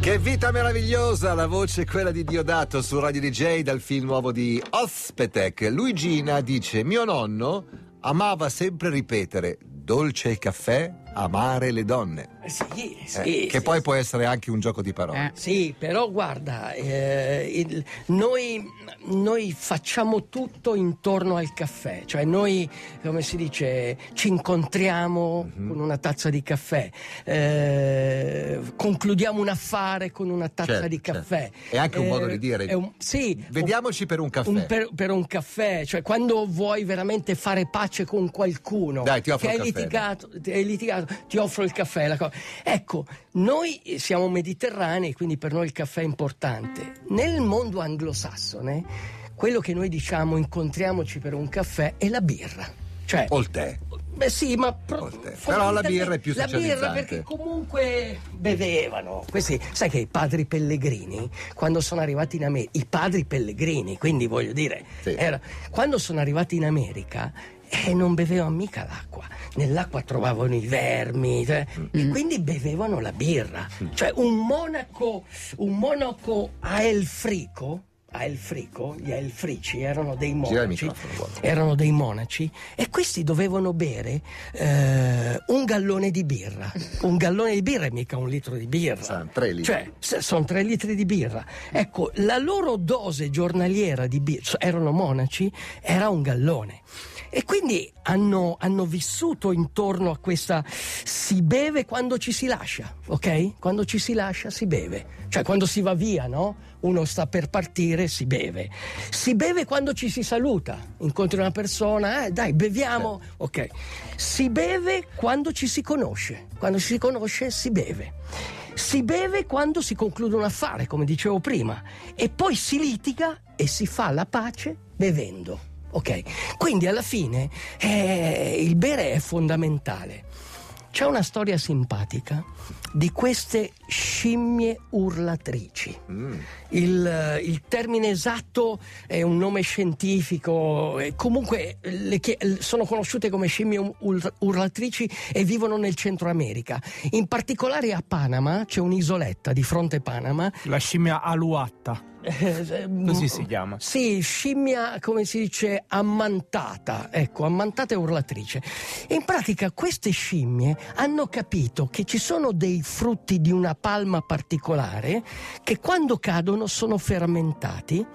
Che vita meravigliosa, la voce è quella di Diodato su Radio DJ dal film nuovo di Ospetek. Luigina dice: Mio nonno amava sempre ripetere dolce il caffè, amare le donne. Sì, Eh, sì. che sì, poi sì. può essere anche un gioco di parole. Eh. Sì, però guarda, eh, il- noi, noi facciamo tutto intorno al caffè, cioè noi, come si dice, ci incontriamo Mhm. con una tazza di caffè, eh, concludiamo un affare con una tazza Certo, di certo. caffè. È anche un Eh, modo di dire. un- sì, Vediamoci per un caffè. un- per, per un caffè, cioè quando vuoi veramente fare pace con qualcuno Dai, ti che il hai caffè, litigato, ti hai litigato, ti offro il caffè. ecco, noi siamo mediterranei, quindi per noi il caffè è importante. Nel mondo anglosassone, quello che noi diciamo incontriamoci per un caffè è la birra. Cioè, O il tè. Beh sì, ma pro-. Però la birra è più La birra perché comunque bevevano. Questi, sai che i padri pellegrini, quando sono arrivati in America, i padri pellegrini, quindi voglio dire, Sì. era- quando sono arrivati in America eh, non bevevano mica l'acqua, nell'acqua trovavano i vermi cioè, e quindi bevevano la birra. Cioè un monaco, un monaco a Elfrico, a Elfrico, gli Elfrici erano dei monaci erano dei monaci e questi dovevano bere eh, un gallone di birra. Un gallone di birra è mica un litro di birra. Sono tre litri. Cioè, sono tre litri di birra. Ecco, la loro dose giornaliera di birra, erano monaci, era un gallone. E quindi hanno, hanno vissuto intorno a questa si beve quando ci si lascia, ok? Quando ci si lascia si beve. Cioè quando si va via, no? Uno sta per partire, si beve. Si beve quando ci si saluta. Incontri una persona, eh, dai, beviamo. Ok. Si beve quando ci si conosce. Quando ci si conosce si beve. Si beve quando si conclude un affare, come dicevo prima, e poi si litiga e si fa la pace bevendo. Ok? Quindi alla fine eh, il bere è fondamentale. C'è una storia simpatica di queste scimmie urlatrici. Mm. Il, il termine esatto è un nome scientifico, comunque sono conosciute come scimmie ur- urlatrici e vivono nel Centro America. In particolare a Panama, c'è un'isoletta di fronte Panama. La scimmia aluatta. Eh, Così mm, si chiama. Sì, scimmia, come si dice, ammantata. Ecco, ammantata e urlatrice. In pratica queste scimmie hanno capito che ci sono dei frutti di una palma particolare che quando cadono sono fermentati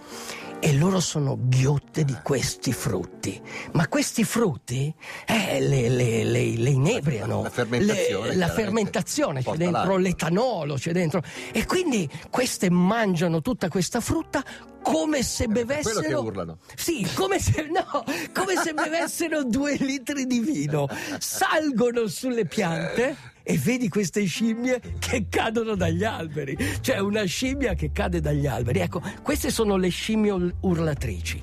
e loro sono ghiotte di questi frutti. Ma questi frutti eh, le, le- le- le inebriano. La fermentazione, la fermentazione, c'è dentro l'acqua. l'etanolo, c'è dentro. E quindi queste mangiano tutta questa frutta come se per quello bevessero. che urlano. Sì, come se, no, come se bevessero due litri di vino. Salgono sulle piante e vedi queste scimmie che cadono dagli alberi. C'è una scimmia che cade dagli alberi. Ecco, queste sono le scimmie ur- urlatrici.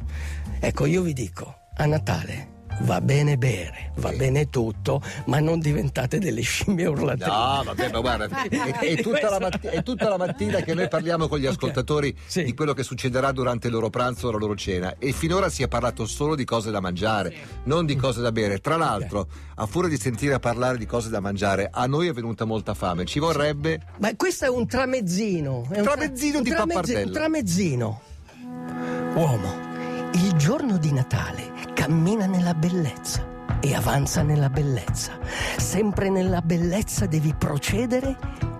Ecco, io vi dico, a Natale va bene bere, va Sì. bene tutto, ma non diventate delle scimmie urlatrici. No, vabbè, ma guarda, è, è tutta la matti- è tutta la mattina che noi parliamo con gli ascoltatori Sì. di quello che succederà durante il loro pranzo o la loro cena e finora si è parlato solo di cose da mangiare, non di cose da bere. Tra l'altro, a furia di sentire parlare di cose da mangiare, a noi è venuta molta fame. Ci vorrebbe Ma questo è un tramezzino. È un tra- Tramezzino un di tramezzi- pappardelle. Un tramezzino. Uomo, il giorno di Natale cammina nella bellezza e avanza nella bellezza. Sempre nella bellezza devi procedere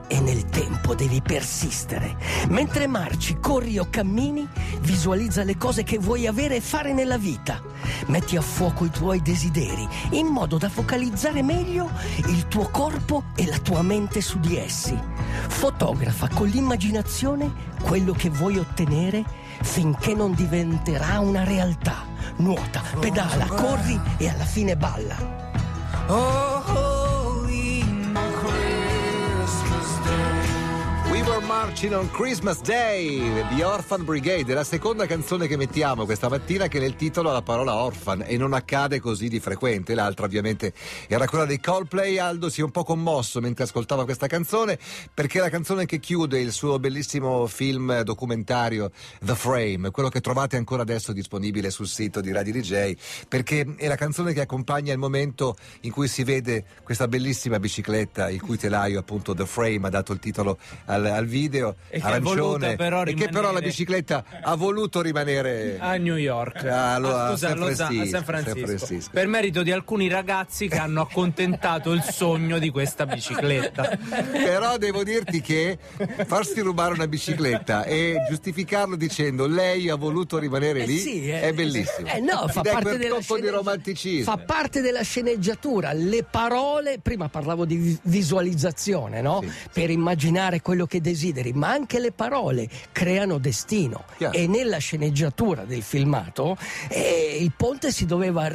e nel tempo devi persistere. Mentre marci, corri o cammini, visualizza le cose che vuoi avere e fare nella vita. Metti a fuoco i tuoi desideri in modo da focalizzare meglio il tuo corpo e la tua mente su di essi. Fotografa con l'immaginazione quello che vuoi ottenere finché non diventerà una realtà. Nuota, pedala, corri e alla fine balla. We Marching on Christmas Day, The Orphan Brigade, è la seconda canzone che mettiamo questa mattina che nel titolo ha la parola orphan e non accade così di frequente. L'altra ovviamente era quella dei Coldplay. Aldo si è un po' commosso mentre ascoltava questa canzone perché è la canzone che chiude il suo bellissimo film documentario The Frame, quello che trovate ancora adesso disponibile sul sito di Radio DJ, perché è la canzone che accompagna il momento in cui si vede questa bellissima bicicletta, il cui telaio appunto The Frame ha dato il titolo al, al video video E arancione però e che però la rimanere- bicicletta ha voluto rimanere a New York Ah, lo- a scusa, San Los- a Francisco, San Francisco. San Francisco. per merito di alcuni ragazzi che hanno accontentato il sogno di questa bicicletta Però devo dirti che farsi rubare una bicicletta e giustificarlo dicendo lei ha voluto rimanere Eh lì sì, eh. è bellissimo. Eh no, fa parte quel della tocco di sceneggia- romanticismo. Fa parte della sceneggiatura, le parole, prima parlavo di vi- visualizzazione, no? Sì. Per immaginare quello che desideri, ma anche le parole creano destino. Chiaro. E nella sceneggiatura del filmato eh, il ponte si doveva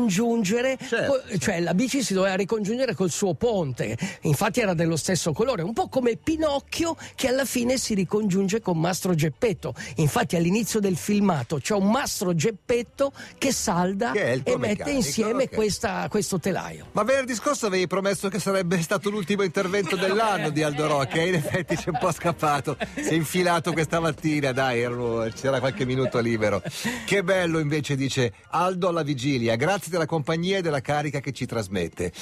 ricongiungere, Certo, co- cioè la bici si doveva ricongiungere col suo ponte, infatti era dello stesso colore, un po' come Pinocchio che alla fine si ricongiunge con Mastro Geppetto. Infatti all'inizio del filmato c'è un Mastro Geppetto che salda Che e mette meccanico, insieme ok. questa- questo telaio. Ma venerdì scorso avevi promesso che sarebbe stato l'ultimo intervento dell'anno di Aldo Rock e in effetti ci è un po' scappato. Si è infilato questa mattina, dai, erano- c'era qualche minuto libero. Che bello invece dice Aldo alla vigilia, grazie della compagnia e della carica che ci trasmette.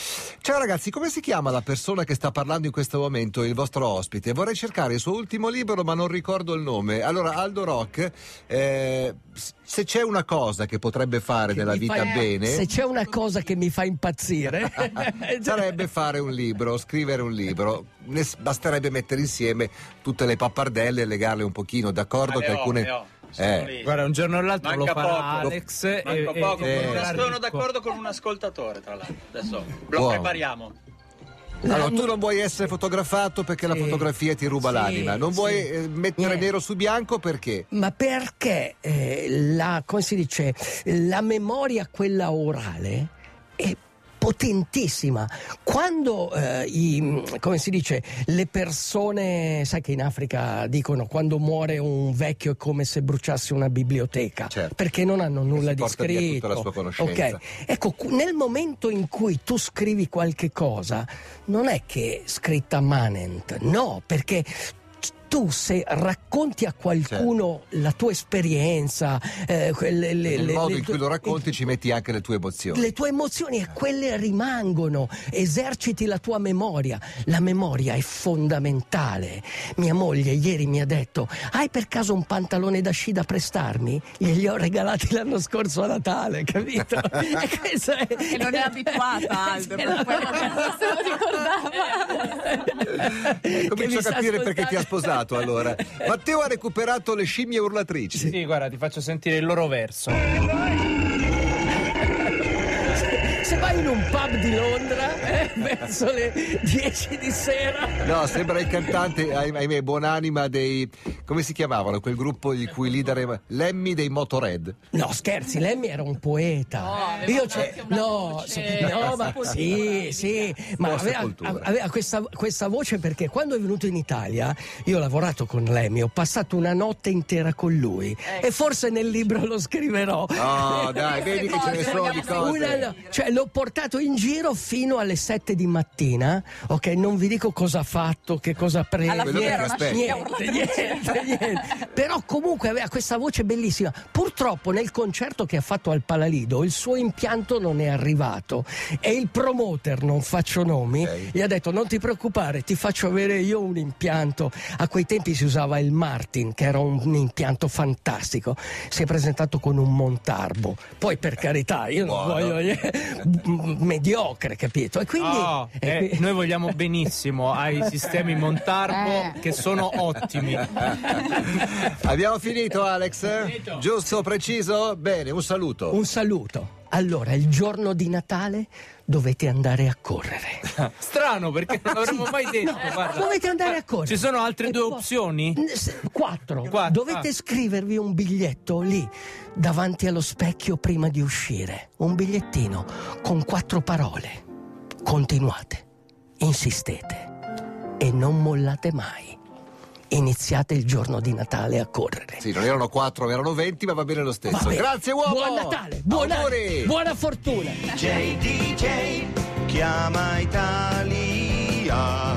Ciao ragazzi, come si chiama la persona che sta parlando in questo momento, il vostro ospite? Vorrei cercare il suo ultimo libro ma non ricordo il nome. Allora, Aldo Rock, eh, se c'è una cosa che potrebbe fare della Mi vita fa- bene... Se c'è una cosa che mi fa impazzire, sarebbe fare un libro, scrivere un libro. Ne- basterebbe mettere insieme tutte le pappardelle e legarle un pochino. D'accordo Ma che ho, alcune. Eh. guarda un giorno o l'altro Manca lo farà poco. Alex e, Manco e- poco, e- sono d'accordo con un ascoltatore, tra l'altro. Adesso lo Wow. prepariamo. Allora, tu non vuoi essere fotografato perché la fotografia ti ruba Sì, l'anima. Non sì. vuoi eh, mettere Niente. nero su bianco perché? Ma perché eh, la, come si dice, la memoria, quella orale, è potentissima. Quando eh, i, come si dice, le persone, sai che in Africa dicono quando muore un vecchio è come se bruciasse una biblioteca, Certo. perché non hanno nulla di porta via scritto. tutta la sua conoscenza. Ok. Ecco, nel momento in cui tu scrivi qualche cosa, non è che è scritta manent, no, perché tu se racconti a qualcuno la tua esperienza, eh, quelle- le, Nel le- modo le in cui lo racconti ci metti anche le tue emozioni. le tue emozioni e quelle rimangono, eserciti la tua memoria. La memoria è fondamentale. Mia moglie ieri mi ha detto: Hai per caso un pantalone da sci da prestarmi? Glieli ho regalati l'anno scorso a Natale, capito? e è... Non è abituata, Aldo, che non se lo ricordava. Eh, Comincio mi a capire perché ti ha ascoltando. Sposato allora. Matteo ha recuperato le scimmie urlatrici. sì guarda ti faccio sentire il loro verso Se vai in un pub di Londra eh, verso le 10 di sera. No, sembra il cantante, ahim- ahimè, buonanima dei. come si chiamavano? Quel gruppo il cui leader è Lemmy dei Motorhead. No, scherzi, Lemmy era un poeta. No, Io c'è, no, voce. no, ma sì, sì, ma aveva, aveva questa, questa voce perché quando è venuto in Italia, io ho lavorato con Lemmy, ho passato una notte intera con lui Ecco. e forse nel libro lo scriverò. No, dai, vedi che ce ne sono di cose. Una cioè l'ho portato in giro fino alle 7 di mattina, ok? Non vi dico cosa ha fatto, che cosa ha preso. Alla Quello fine che era una aspetta. scia Niente, niente, niente. Però comunque aveva questa voce bellissima. Purtroppo nel concerto che ha fatto al Palalido il suo impianto non è arrivato e il promoter, non faccio nomi, Ok. gli ha detto non ti preoccupare, ti faccio avere io un impianto. A quei tempi si usava il Martin, che era un impianto fantastico. Si è presentato con un Montarbo. Poi per carità, io non Buono. voglio mediocre, capito? E quindi No, e eh, qui- noi vogliamo benissimo ai sistemi Montarbo Eh. che sono ottimi. Abbiamo finito, Alex? Giusto, preciso? Bene, un saluto. Un saluto. Allora, il giorno di Natale dovete andare a correre. Strano perché non l'avremmo mai detto. guarda. Dovete andare a correre. Ci sono altre E due poi- opzioni? Quattro. Quattro, Dovete ah. scrivervi un biglietto lì, davanti allo specchio prima di uscire. Un bigliettino con quattro parole. Continuate, insistete e non mollate mai. Iniziate il giorno di Natale a correre. Sì, non erano quattro, erano venti, ma va bene lo stesso. Bene. Grazie, uomo! Buon Natale, buon anno, Auguri! buona fortuna. DJ DJ chiama Italia